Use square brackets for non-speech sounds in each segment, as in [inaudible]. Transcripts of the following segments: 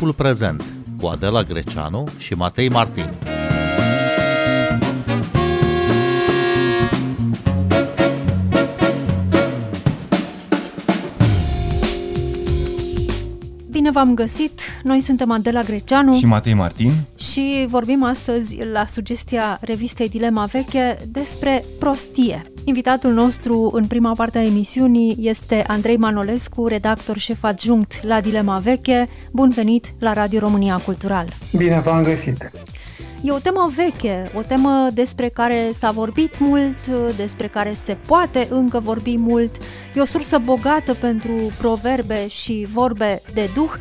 Timpul prezent cu Adela Greceanu și Matei Martin. Bine v-am găsit! Noi suntem Adela Greceanu și Matei Martin și vorbim astăzi la sugestia revistei Dilema Veche despre prostie. Invitatul nostru în prima parte a emisiunii este Andrei Manolescu, redactor șef adjunct la Dilema Veche. Bun venit la Radio România Cultural! Bine v-am găsit! E o temă veche, o temă despre care s-a vorbit mult, despre care se poate încă vorbi mult. E o sursă bogată pentru proverbe și vorbe de duh.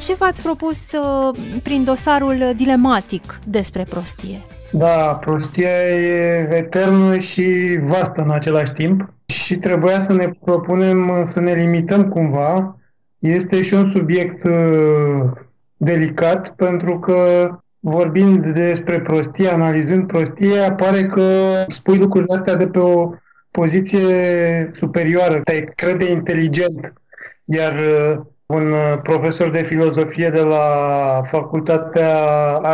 Ce v-ați propus uh, prin dosarul dilematic despre prostie? Da, prostia e eternă și vastă în același timp și trebuia să ne propunem să ne limităm cumva. Este și un subiect uh, delicat pentru că vorbind despre prostie, analizând prostie, apare că spui lucrurile astea de pe o poziție superioară, te crede inteligent, iar uh, un uh, profesor de filozofie de la facultatea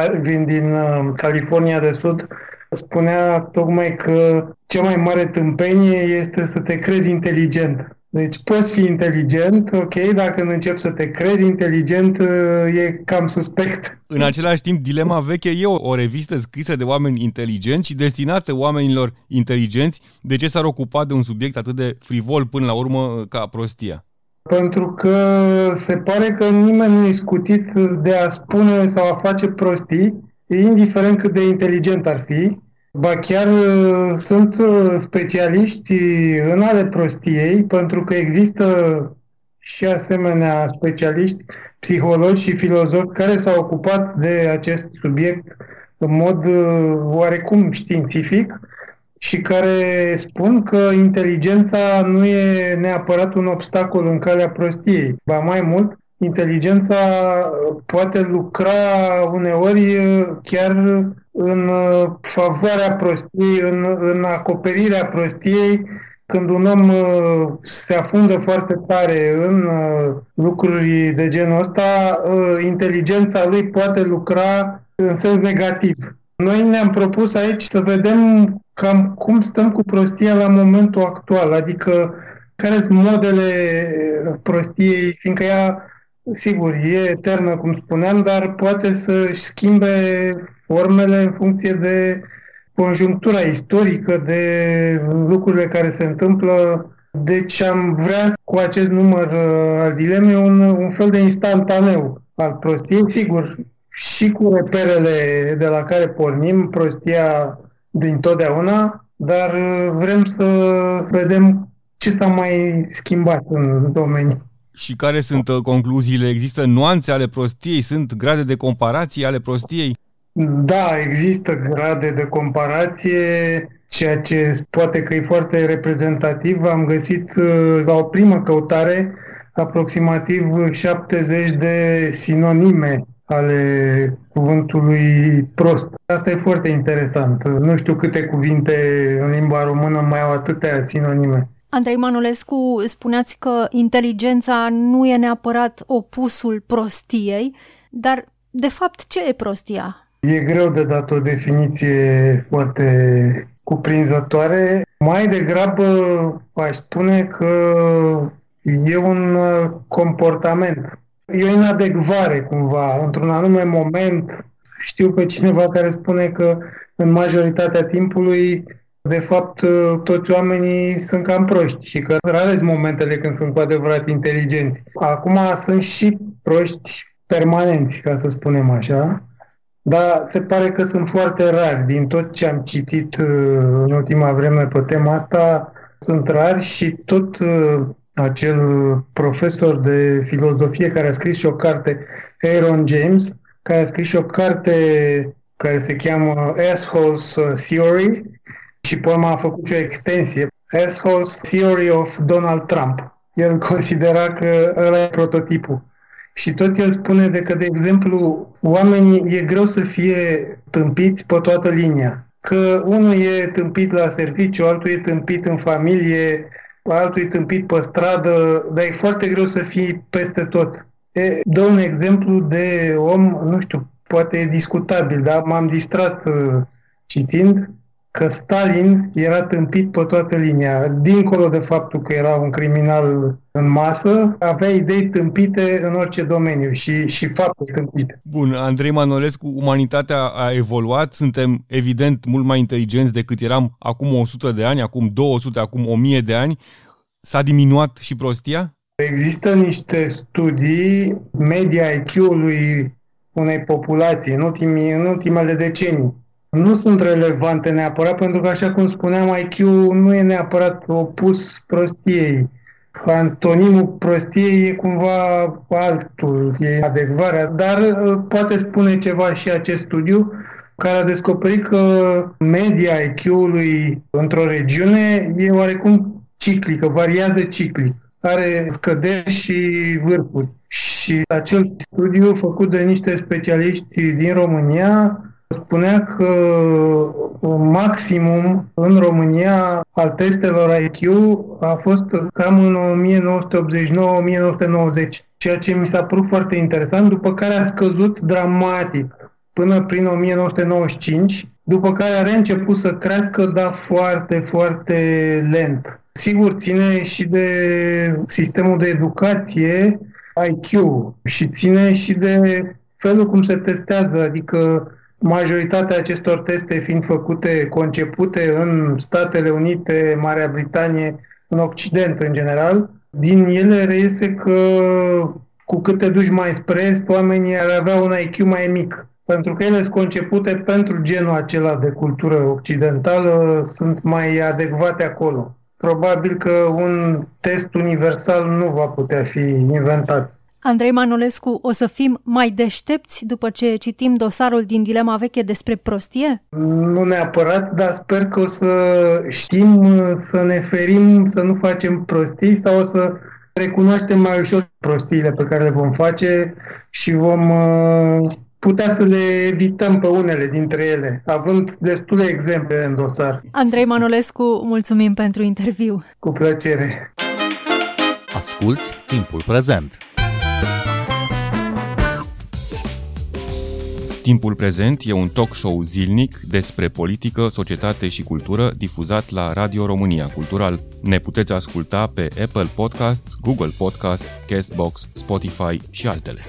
Irving din uh, California de Sud spunea tocmai că cea mai mare tâmpenie este să te crezi inteligent. Deci poți fi inteligent, ok, dacă când începi să te crezi inteligent, e cam suspect. În același timp, Dilema Veche e o, o revistă scrisă de oameni inteligenți și destinată oamenilor inteligenți. De ce s-ar ocupa de un subiect atât de frivol până la urmă ca prostia? Pentru că se pare că nimeni nu e scutit de a spune sau a face prostii, indiferent cât de inteligent ar fi, Ba chiar uh, sunt uh, specialiști în ale prostiei, pentru că există și asemenea specialiști, psihologi și filozofi care s-au ocupat de acest subiect în mod uh, oarecum științific și care spun că inteligența nu e neapărat un obstacol în calea prostiei. Ba mai mult, inteligența poate lucra uneori chiar în uh, favoarea prostiei, în, în acoperirea prostiei, când un om uh, se afundă foarte tare în uh, lucruri de genul ăsta, inteligența lui poate lucra în sens negativ. Noi ne-am propus aici să vedem cam cum stăm cu prostia la momentul actual, adică care sunt modele prostiei, fiindcă ea, sigur, e eternă, cum spuneam, dar poate să schimbe formele în funcție de conjunctura istorică, de lucrurile care se întâmplă. Deci am vrea cu acest număr uh, al dilemei un, un fel de instantaneu al prostiei, sigur, și cu reperele de la care pornim, prostia din totdeauna, dar uh, vrem să vedem ce s-a mai schimbat în domeniu. Și care sunt uh, concluziile? Există nuanțe ale prostiei? Sunt grade de comparație ale prostiei? Da, există grade de comparație, ceea ce poate că e foarte reprezentativ. Am găsit uh, la o primă căutare aproximativ 70 de sinonime ale cuvântului prost. Asta e foarte interesant. Nu știu câte cuvinte în limba română mai au atâtea sinonime. Andrei Manolescu, spuneați că inteligența nu e neapărat opusul prostiei, dar de fapt ce e prostia? E greu de dat o definiție foarte cuprinzătoare. Mai degrabă aș spune că e un uh, comportament. E o inadecvare cumva. Într-un anume moment știu pe cineva care spune că în majoritatea timpului de fapt uh, toți oamenii sunt cam proști și că rare momentele când sunt cu adevărat inteligenți. Acum sunt și proști permanenți, ca să spunem așa. Dar se pare că sunt foarte rari. Din tot ce am citit uh, în ultima vreme pe tema asta, sunt rari și tot uh, acel profesor de filozofie care a scris și o carte, Aaron James, care a scris și o carte care se cheamă Assholes Theory și pe a făcut și o extensie, Assholes Theory of Donald Trump. El considera că ăla e prototipul. Și tot el spune de că, de exemplu, oamenii e greu să fie tâmpiți pe toată linia. Că unul e tâmpit la serviciu, altul e tâmpit în familie, altul e tâmpit pe stradă, dar e foarte greu să fii peste tot. E, dă un exemplu de om, nu știu, poate e discutabil, dar m-am distrat uh, citind că Stalin era tâmpit pe toată linia. Dincolo de faptul că era un criminal în masă, avea idei tâmpite în orice domeniu și, și fapte tâmpite. Bun, Andrei Manolescu, umanitatea a evoluat, suntem evident mult mai inteligenți decât eram acum 100 de ani, acum 200, acum 1000 de ani. S-a diminuat și prostia? Există niște studii, media IQ-ului unei populații în, ultimii, în ultimele decenii nu sunt relevante neapărat, pentru că, așa cum spuneam, IQ nu e neapărat opus prostiei. Antonimul prostiei e cumva altul, e adecvarea, dar uh, poate spune ceva și acest studiu care a descoperit că media IQ-ului într-o regiune e oarecum ciclică, variază ciclic, are scăderi și vârfuri. Și acel studiu făcut de niște specialiști din România spunea că uh, maximum în România al testelor IQ a fost cam în 1989-1990, ceea ce mi s-a părut foarte interesant, după care a scăzut dramatic până prin 1995, după care a reînceput să crească, dar foarte, foarte lent. Sigur, ține și de sistemul de educație IQ și ține și de felul cum se testează, adică majoritatea acestor teste fiind făcute, concepute în Statele Unite, Marea Britanie, în Occident în general, din ele reiese că cu cât te duci mai spre est, oamenii ar avea un IQ mai mic. Pentru că ele sunt concepute pentru genul acela de cultură occidentală, sunt mai adecvate acolo. Probabil că un test universal nu va putea fi inventat. Andrei Manolescu, o să fim mai deștepți după ce citim dosarul din Dilema Veche despre prostie? Nu neapărat, dar sper că o să știm să ne ferim, să nu facem prostii sau o să recunoaștem mai ușor prostiile pe care le vom face și vom uh, putea să le evităm pe unele dintre ele, având destule exemple în dosar. Andrei Manolescu, mulțumim pentru interviu. Cu plăcere. Asculți timpul prezent. Timpul prezent e un talk show zilnic despre politică, societate și cultură difuzat la Radio România Cultural. Ne puteți asculta pe Apple Podcasts, Google Podcasts, Castbox, Spotify și altele.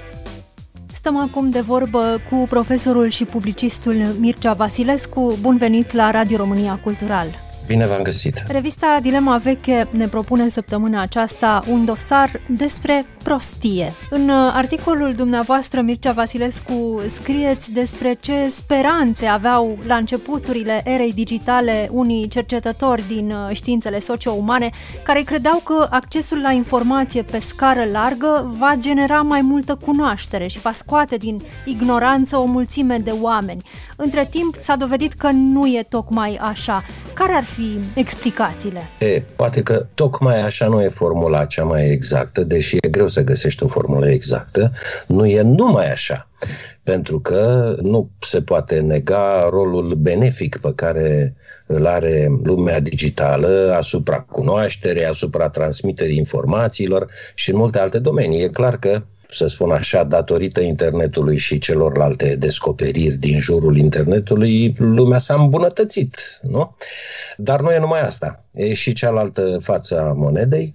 Stăm acum de vorbă cu profesorul și publicistul Mircea Vasilescu. Bun venit la Radio România Cultural! Bine v-am găsit! Revista Dilema Veche ne propune săptămâna aceasta un dosar despre prostie. În uh, articolul dumneavoastră, Mircea Vasilescu, scrieți despre ce speranțe aveau la începuturile erei digitale unii cercetători din uh, științele socio-umane care credeau că accesul la informație pe scară largă va genera mai multă cunoaștere și va scoate din ignoranță o mulțime de oameni. Între timp s-a dovedit că nu e tocmai așa. Care ar fi explicațiile? E, poate că tocmai așa nu e formula cea mai exactă, deși e greu să găsești o formulă exactă, nu e numai așa. Pentru că nu se poate nega rolul benefic pe care îl are lumea digitală asupra cunoașterii, asupra transmiterii informațiilor și în multe alte domenii. E clar că să spun așa, datorită internetului și celorlalte descoperiri din jurul internetului, lumea s-a îmbunătățit, nu? Dar nu e numai asta. E și cealaltă față a monedei.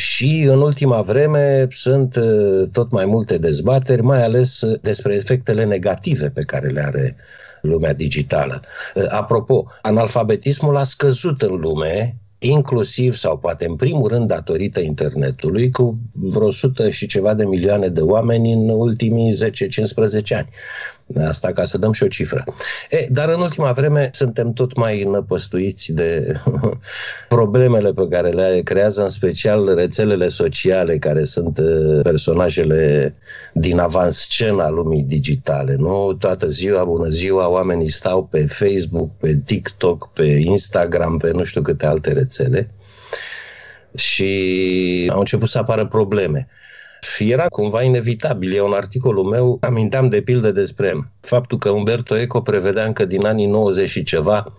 Și în ultima vreme sunt uh, tot mai multe dezbateri, mai ales despre efectele negative pe care le are lumea digitală. Uh, apropo, analfabetismul a scăzut în lume inclusiv sau poate în primul rând datorită internetului, cu vreo 100 și ceva de milioane de oameni în ultimii 10-15 ani. Asta ca să dăm și o cifră. E, dar în ultima vreme suntem tot mai năpăstuiți de [laughs] problemele pe care le creează în special rețelele sociale, care sunt uh, personajele din avanscena lumii digitale. Nu? Toată ziua, bună ziua, oamenii stau pe Facebook, pe TikTok, pe Instagram, pe nu știu câte alte rețele și au început să apară probleme era cumva inevitabil. E un articolul meu, aminteam de pildă despre faptul că Umberto Eco prevedea încă din anii 90 și ceva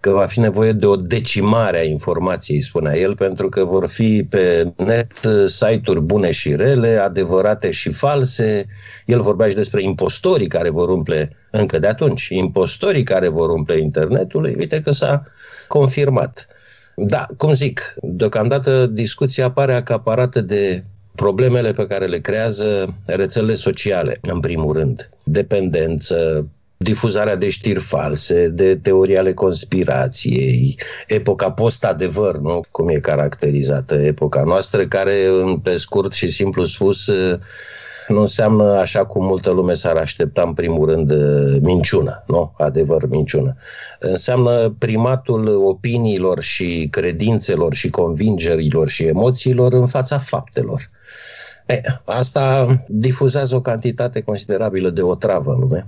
că va fi nevoie de o decimare a informației, spunea el, pentru că vor fi pe net site-uri bune și rele, adevărate și false. El vorbea și despre impostorii care vor umple încă de atunci, impostorii care vor umple internetul, uite că s-a confirmat. Da, cum zic, deocamdată discuția apare acaparată de problemele pe care le creează rețelele sociale, în primul rând. Dependență, difuzarea de știri false, de teorii ale conspirației, epoca post-adevăr, nu? cum e caracterizată epoca noastră, care, pe scurt și simplu spus, nu înseamnă așa cum multă lume s-ar aștepta în primul rând minciună, nu? Adevăr, minciună. Înseamnă primatul opiniilor și credințelor și convingerilor și emoțiilor în fața faptelor. E, asta difuzează o cantitate considerabilă de otravă în lume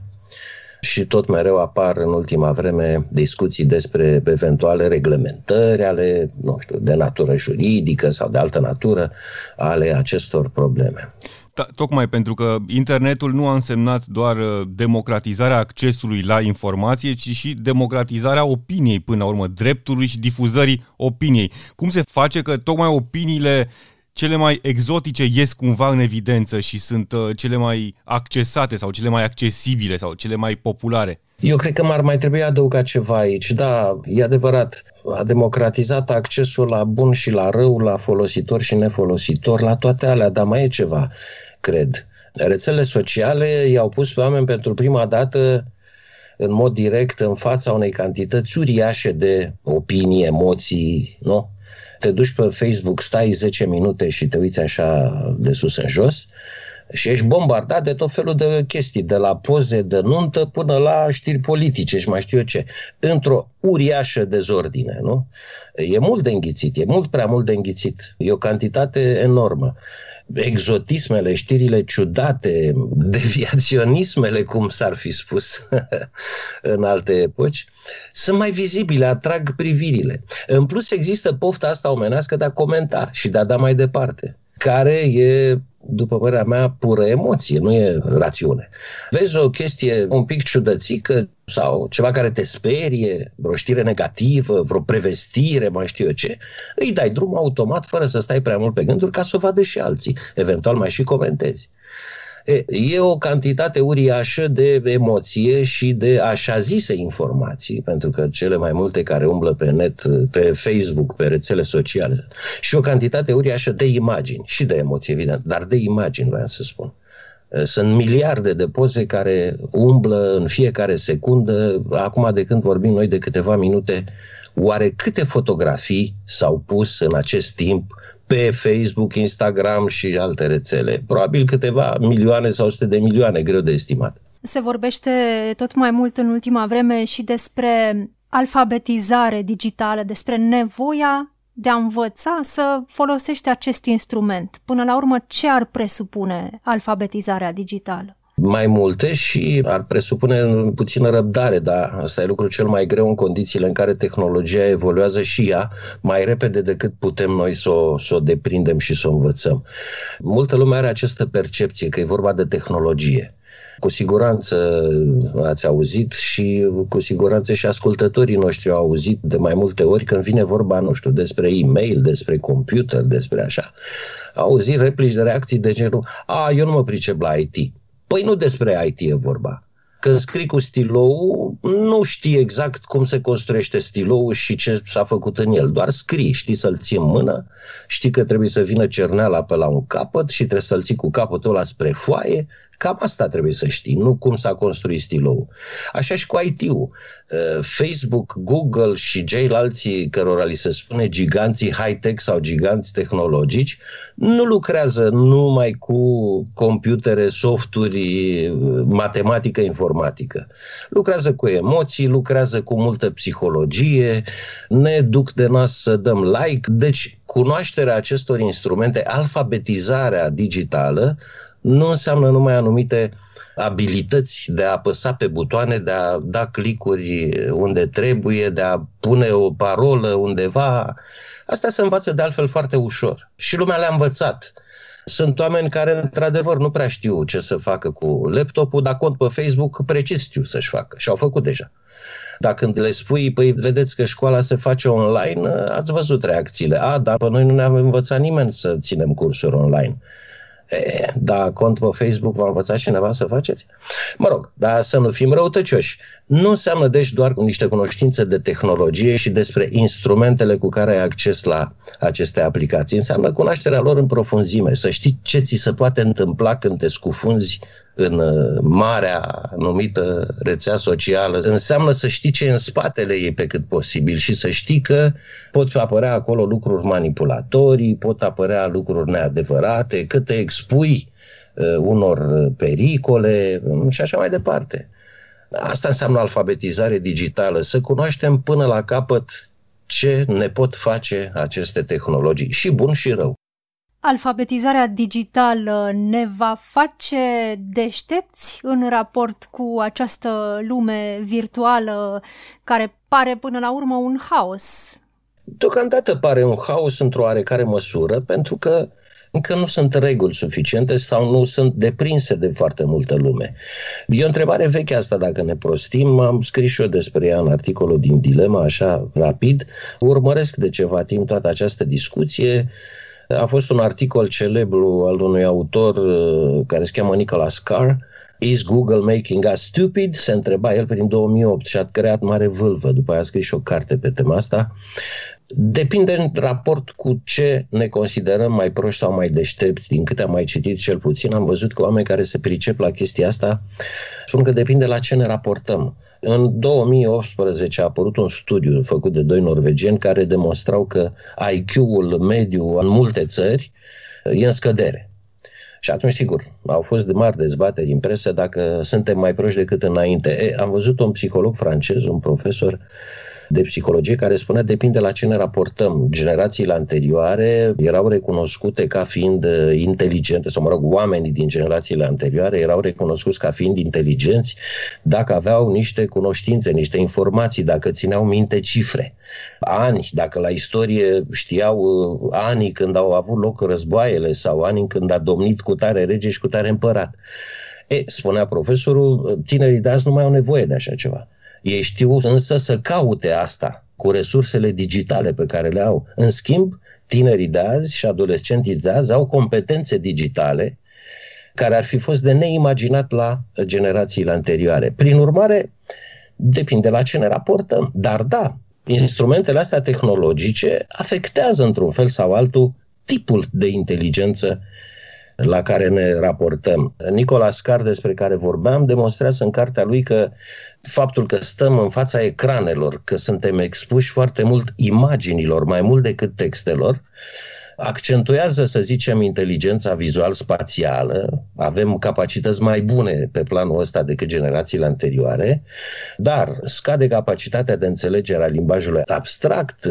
și tot mereu apar în ultima vreme discuții despre eventuale reglementări ale, nu știu, de natură juridică sau de altă natură ale acestor probleme. Da, tocmai pentru că internetul nu a însemnat doar uh, democratizarea accesului la informație, ci și democratizarea opiniei până la urmă, dreptului și difuzării opiniei. Cum se face că tocmai opiniile cele mai exotice ies cumva în evidență și sunt uh, cele mai accesate sau cele mai accesibile sau cele mai populare? Eu cred că m-ar mai trebui adăuga ceva aici. Da, e adevărat, a democratizat accesul la bun și la rău, la folositor și nefolositor, la toate alea, dar mai e ceva, cred. Rețelele sociale i-au pus pe oameni pentru prima dată în mod direct în fața unei cantități uriașe de opinii, emoții, nu? te duci pe Facebook, stai 10 minute și te uiți așa de sus în jos și ești bombardat de tot felul de chestii, de la poze de nuntă până la știri politice și mai știu eu ce, într-o uriașă dezordine, nu? E mult de înghițit, e mult prea mult de înghițit, e o cantitate enormă exotismele, știrile ciudate, [laughs] deviaționismele, cum s-ar fi spus [laughs] în alte epoci, sunt mai vizibile, atrag privirile. În plus există pofta asta omenească de a comenta și de a da mai departe, care e după părerea mea, pură emoție, nu e rațiune. Vezi o chestie un pic ciudățică sau ceva care te sperie, vreo știre negativă, vreo prevestire, mai știu eu ce, îi dai drum automat fără să stai prea mult pe gânduri ca să o vadă și alții. Eventual mai și comentezi. E o cantitate uriașă de emoție și de așa zise informații, pentru că cele mai multe care umblă pe net, pe Facebook, pe rețele sociale, și o cantitate uriașă de imagini și de emoții, evident, dar de imagini, vreau să spun. Sunt miliarde de poze care umblă în fiecare secundă. Acum, de când vorbim noi de câteva minute, oare câte fotografii s-au pus în acest timp pe Facebook, Instagram și alte rețele. Probabil câteva milioane sau sute de milioane, greu de estimat. Se vorbește tot mai mult în ultima vreme și despre alfabetizare digitală, despre nevoia de a învăța să folosești acest instrument. Până la urmă, ce ar presupune alfabetizarea digitală? Mai multe și ar presupune puțină răbdare, dar asta e lucrul cel mai greu în condițiile în care tehnologia evoluează și ea mai repede decât putem noi să o, să o deprindem și să o învățăm. Multă lume are această percepție că e vorba de tehnologie. Cu siguranță ați auzit și cu siguranță și ascultătorii noștri au auzit de mai multe ori când vine vorba, nu știu, despre e-mail, despre computer, despre așa. Au auzit replici de reacții de genul, a, eu nu mă pricep la IT Păi nu despre IT e vorba. Când scrii cu stilou, nu știi exact cum se construiește stilou și ce s-a făcut în el. Doar scrii, știi să-l ții în mână, știi că trebuie să vină cerneala pe la un capăt și trebuie să-l ții cu capătul ăla spre foaie Cam asta trebuie să știi, nu cum s-a construit stilou. Așa și cu IT-ul. Uh, Facebook, Google și ceilalți cărora li se spune giganții high-tech sau giganți tehnologici nu lucrează numai cu computere, softuri, matematică, informatică. Lucrează cu emoții, lucrează cu multă psihologie, ne duc de nas să dăm like. Deci, cunoașterea acestor instrumente, alfabetizarea digitală, nu înseamnă numai anumite abilități de a apăsa pe butoane, de a da clicuri unde trebuie, de a pune o parolă undeva. Asta se învață de altfel foarte ușor. Și lumea le-a învățat. Sunt oameni care, într-adevăr, nu prea știu ce să facă cu laptopul, dar cont pe Facebook precis știu să-și facă și au făcut deja. Dar când le spui, păi vedeți că școala se face online, ați văzut reacțiile. A, dar pe noi nu ne-am învățat nimeni să ținem cursuri online. E, da, cont pe Facebook v-a învățat cineva să faceți? Mă rog, dar să nu fim răutăcioși. Nu înseamnă deci doar niște cunoștințe de tehnologie și despre instrumentele cu care ai acces la aceste aplicații. Înseamnă cunoașterea lor în profunzime, să știi ce ți se poate întâmpla când te scufunzi în uh, marea numită rețea socială, înseamnă să știi ce e în spatele ei pe cât posibil și să știi că pot apărea acolo lucruri manipulatorii, pot apărea lucruri neadevărate, că te expui uh, unor pericole um, și așa mai departe. Asta înseamnă alfabetizare digitală, să cunoaștem până la capăt ce ne pot face aceste tehnologii, și bun și rău alfabetizarea digitală ne va face deștepți în raport cu această lume virtuală care pare până la urmă un haos? Deocamdată pare un haos într-o oarecare măsură, pentru că încă nu sunt reguli suficiente sau nu sunt deprinse de foarte multă lume. E o întrebare veche asta, dacă ne prostim. Am scris și eu despre ea în articolul din Dilema, așa rapid. Urmăresc de ceva timp toată această discuție a fost un articol celebru al unui autor uh, care se cheamă Nicholas Carr, Is Google making us stupid? Se întreba el prin 2008 și a creat mare vâlvă. După aia a scris și o carte pe tema asta. Depinde în raport cu ce ne considerăm mai proști sau mai deștepți, din câte am mai citit cel puțin, am văzut că oameni care se pricep la chestia asta spun că depinde la ce ne raportăm. În 2018 a apărut un studiu făcut de doi norvegieni care demonstrau că IQ-ul mediu în multe țări e în scădere. Și atunci, sigur, au fost de mari dezbateri în presă dacă suntem mai proști decât înainte. E, am văzut un psiholog francez, un profesor de psihologie care spunea depinde la ce ne raportăm. Generațiile anterioare erau recunoscute ca fiind uh, inteligente, sau mă rog, oamenii din generațiile anterioare erau recunoscuți ca fiind inteligenți dacă aveau niște cunoștințe, niște informații, dacă țineau minte cifre. Ani, dacă la istorie știau uh, anii când au avut loc războaiele sau anii când a domnit cu tare rege și cu tare împărat. E, spunea profesorul, tinerii de azi nu mai au nevoie de așa ceva. Ei știu însă să caute asta cu resursele digitale pe care le au. În schimb, tinerii de azi și adolescenții de azi au competențe digitale care ar fi fost de neimaginat la generațiile anterioare. Prin urmare, depinde la ce ne raportăm. Dar da, instrumentele astea tehnologice afectează într-un fel sau altul tipul de inteligență la care ne raportăm. Nicola Scar, despre care vorbeam, demonstrează în cartea lui că faptul că stăm în fața ecranelor, că suntem expuși foarte mult imaginilor, mai mult decât textelor, accentuează, să zicem, inteligența vizual-spațială, avem capacități mai bune pe planul ăsta decât generațiile anterioare, dar scade capacitatea de înțelegere a limbajului abstract,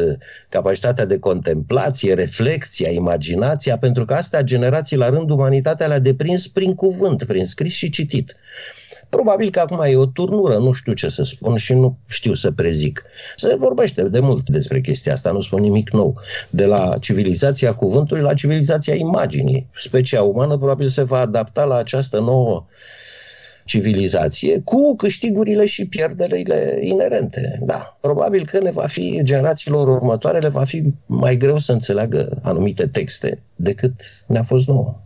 capacitatea de contemplație, reflexia, imaginația, pentru că astea generații la rând umanitatea le-a deprins prin cuvânt, prin scris și citit. Probabil că acum e o turnură, nu știu ce să spun și nu știu să prezic. Se vorbește de mult despre chestia asta, nu spun nimic nou. De la civilizația cuvântului la civilizația imaginii. Specia umană probabil se va adapta la această nouă civilizație cu câștigurile și pierderile inerente. Da, probabil că ne va fi, generațiilor următoare, le va fi mai greu să înțeleagă anumite texte decât ne-a fost nouă.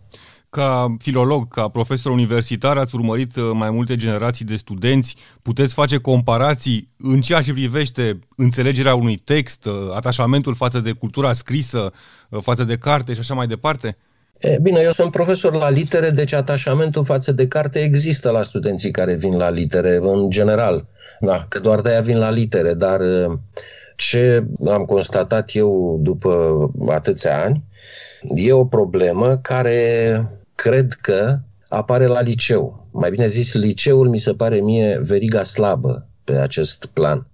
Ca filolog, ca profesor universitar, ați urmărit uh, mai multe generații de studenți. Puteți face comparații în ceea ce privește înțelegerea unui text, uh, atașamentul față de cultura scrisă, uh, față de carte și așa mai departe? E, bine, eu sunt profesor la litere, deci atașamentul față de carte există la studenții care vin la litere, în general. Da, că doar de-aia vin la litere, dar ce am constatat eu după atâția ani, e o problemă care cred că apare la liceu. Mai bine zis, liceul mi se pare mie veriga slabă pe acest plan.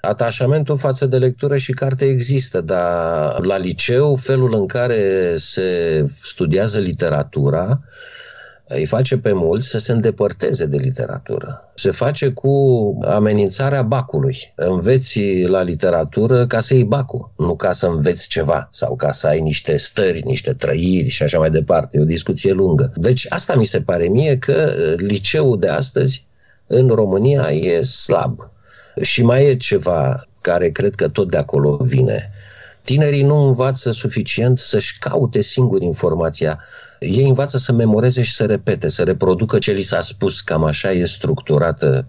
Atașamentul față de lectură și carte există, dar la liceu felul în care se studiază literatura îi face pe mulți să se îndepărteze de literatură. Se face cu amenințarea bacului. Înveți la literatură ca să iei bacul, nu ca să înveți ceva sau ca să ai niște stări, niște trăiri și așa mai departe. E o discuție lungă. Deci asta mi se pare mie că liceul de astăzi în România e slab. Și mai e ceva care cred că tot de acolo vine. Tinerii nu învață suficient să-și caute singur informația. Ei învață să memoreze și să repete, să reproducă ce li s-a spus. Cam așa e structurată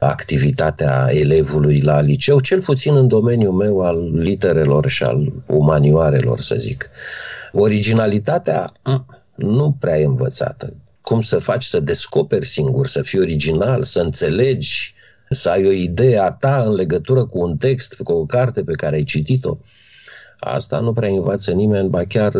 activitatea elevului la liceu, cel puțin în domeniul meu al literelor și al umanioarelor, să zic. Originalitatea nu prea e învățată. Cum să faci să descoperi singur, să fii original, să înțelegi, să ai o idee a ta în legătură cu un text, cu o carte pe care ai citit-o. Asta nu prea învață nimeni, ba chiar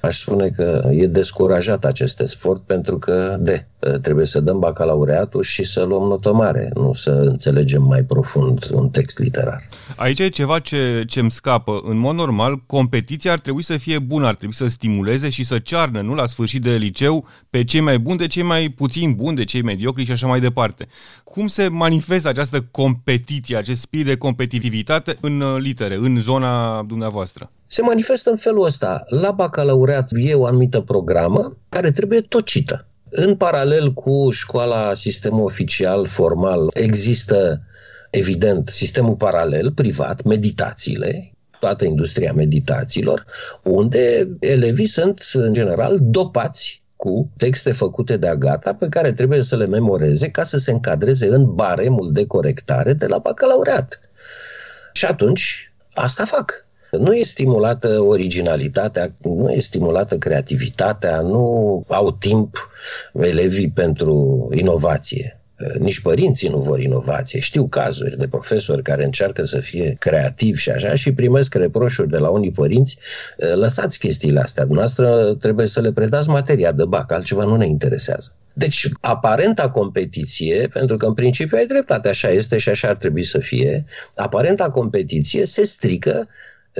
aș spune că e descurajat acest efort pentru că, de, trebuie să dăm bacalaureatul și să luăm notă mare, nu să înțelegem mai profund un text literar. Aici e ceva ce, ce îmi scapă. În mod normal, competiția ar trebui să fie bună, ar trebui să stimuleze și să cearnă, nu la sfârșit de liceu, pe cei mai buni de cei mai puțin buni, de cei mediocri și așa mai departe. Cum se manifestă această competiție, acest spirit de competitivitate în uh, litere, în zona dumneavoastră? Se manifestă în felul ăsta. La bacalaureat e o anumită programă care trebuie tocită. În paralel cu școala, sistemul oficial, formal, există, evident, sistemul paralel, privat, meditațiile, toată industria meditațiilor, unde elevii sunt, în general, dopați cu texte făcute de agata pe care trebuie să le memoreze ca să se încadreze în baremul de corectare de la bacalaureat. Și atunci, asta fac. Nu e stimulată originalitatea, nu e stimulată creativitatea, nu au timp elevii pentru inovație. Nici părinții nu vor inovație. Știu cazuri de profesori care încearcă să fie creativi și așa și primesc reproșuri de la unii părinți. Lăsați chestiile astea. Dumneavoastră trebuie să le predați materia de bac, altceva nu ne interesează. Deci, aparenta competiție, pentru că în principiu ai dreptate, așa este și așa ar trebui să fie, aparenta competiție se strică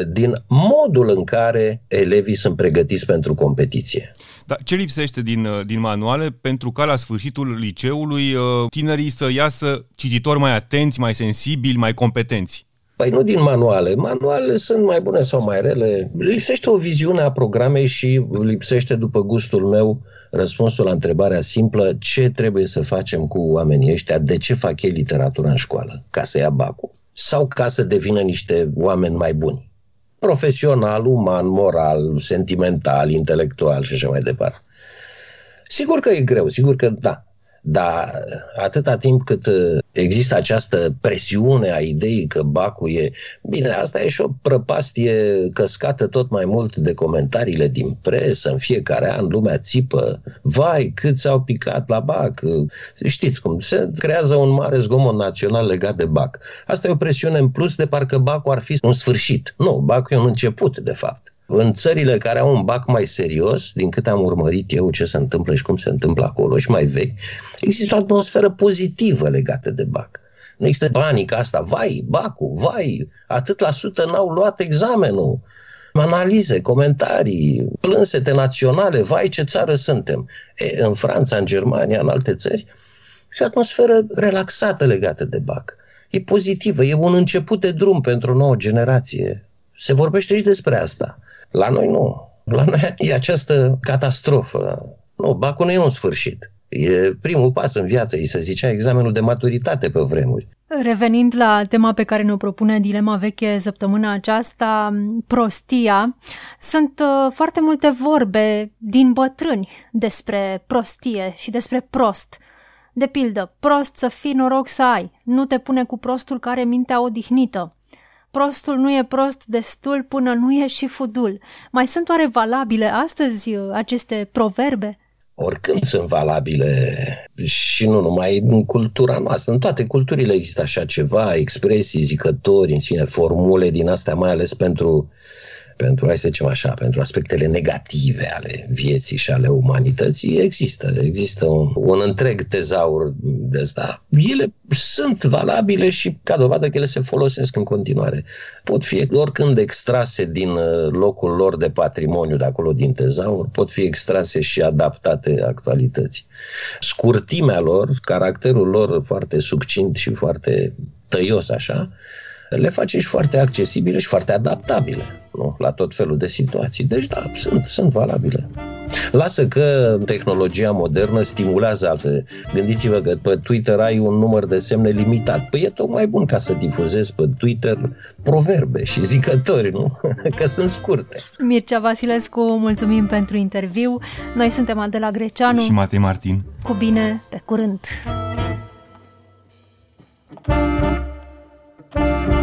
din modul în care elevii sunt pregătiți pentru competiție. Dar ce lipsește din, uh, din manuale pentru ca la sfârșitul liceului uh, tinerii să iasă cititori mai atenți, mai sensibili, mai competenți? Păi nu din manuale. Manualele sunt mai bune sau mai rele. Lipsește o viziune a programei și lipsește, după gustul meu, răspunsul la întrebarea simplă ce trebuie să facem cu oamenii ăștia, de ce fac ei literatura în școală? Ca să ia bacul? Sau ca să devină niște oameni mai buni? Profesional, uman, moral, sentimental, intelectual și așa mai departe. Sigur că e greu, sigur că da, dar atâta timp cât uh, există această presiune a ideii că Bacul e... Bine, asta e și o prăpastie căscată tot mai mult de comentariile din presă. În fiecare an lumea țipă. Vai, cât s-au picat la Bac. Știți cum, se creează un mare zgomot național legat de Bac. Asta e o presiune în plus de parcă Bacul ar fi un sfârșit. Nu, Bacul e un început, de fapt. În țările care au un bac mai serios, din cât am urmărit eu ce se întâmplă și cum se întâmplă acolo și mai vechi, există o atmosferă pozitivă legată de bac. Nu există panica asta, vai, bacul, vai, atât la sută n-au luat examenul. Analize, comentarii, plânsete naționale, vai ce țară suntem. E, în Franța, în Germania, în alte țări, și o atmosferă relaxată legată de bac. E pozitivă, e un început de drum pentru o nouă generație. Se vorbește și despre asta. La noi nu. La noi e această catastrofă. Nu, bacul nu e un sfârșit. E primul pas în viață, îi se zicea examenul de maturitate pe vremuri. Revenind la tema pe care ne-o propune Dilema Veche săptămâna aceasta, prostia, sunt uh, foarte multe vorbe din bătrâni despre prostie și despre prost. De pildă, prost să fii noroc să ai, nu te pune cu prostul care mintea odihnită. Prostul nu e prost destul până nu e și fudul. Mai sunt oare valabile astăzi uh, aceste proverbe? Oricând sunt valabile și nu numai în cultura noastră, în toate culturile există așa ceva, expresii, zicători, în fine, formule din astea, mai ales pentru pentru, hai să zicem așa, pentru aspectele negative ale vieții și ale umanității, există. Există un, un întreg tezaur de asta. Ele sunt valabile și, ca dovadă că ele se folosesc în continuare. Pot fi oricând extrase din uh, locul lor de patrimoniu de acolo din tezaur, pot fi extrase și adaptate actualității. Scurtimea lor, caracterul lor foarte succint și foarte tăios așa, le face și foarte accesibile și foarte adaptabile nu? la tot felul de situații. Deci, da, sunt, sunt valabile. Lasă că tehnologia modernă stimulează alte. Gândiți-vă că pe Twitter ai un număr de semne limitat. Păi e tocmai bun ca să difuzezi pe Twitter proverbe și zicători, nu? [laughs] Că sunt scurte. Mircea Vasilescu, mulțumim pentru interviu. Noi suntem Adela Greceanu și Matei Martin. Cu bine, pe curând! thank you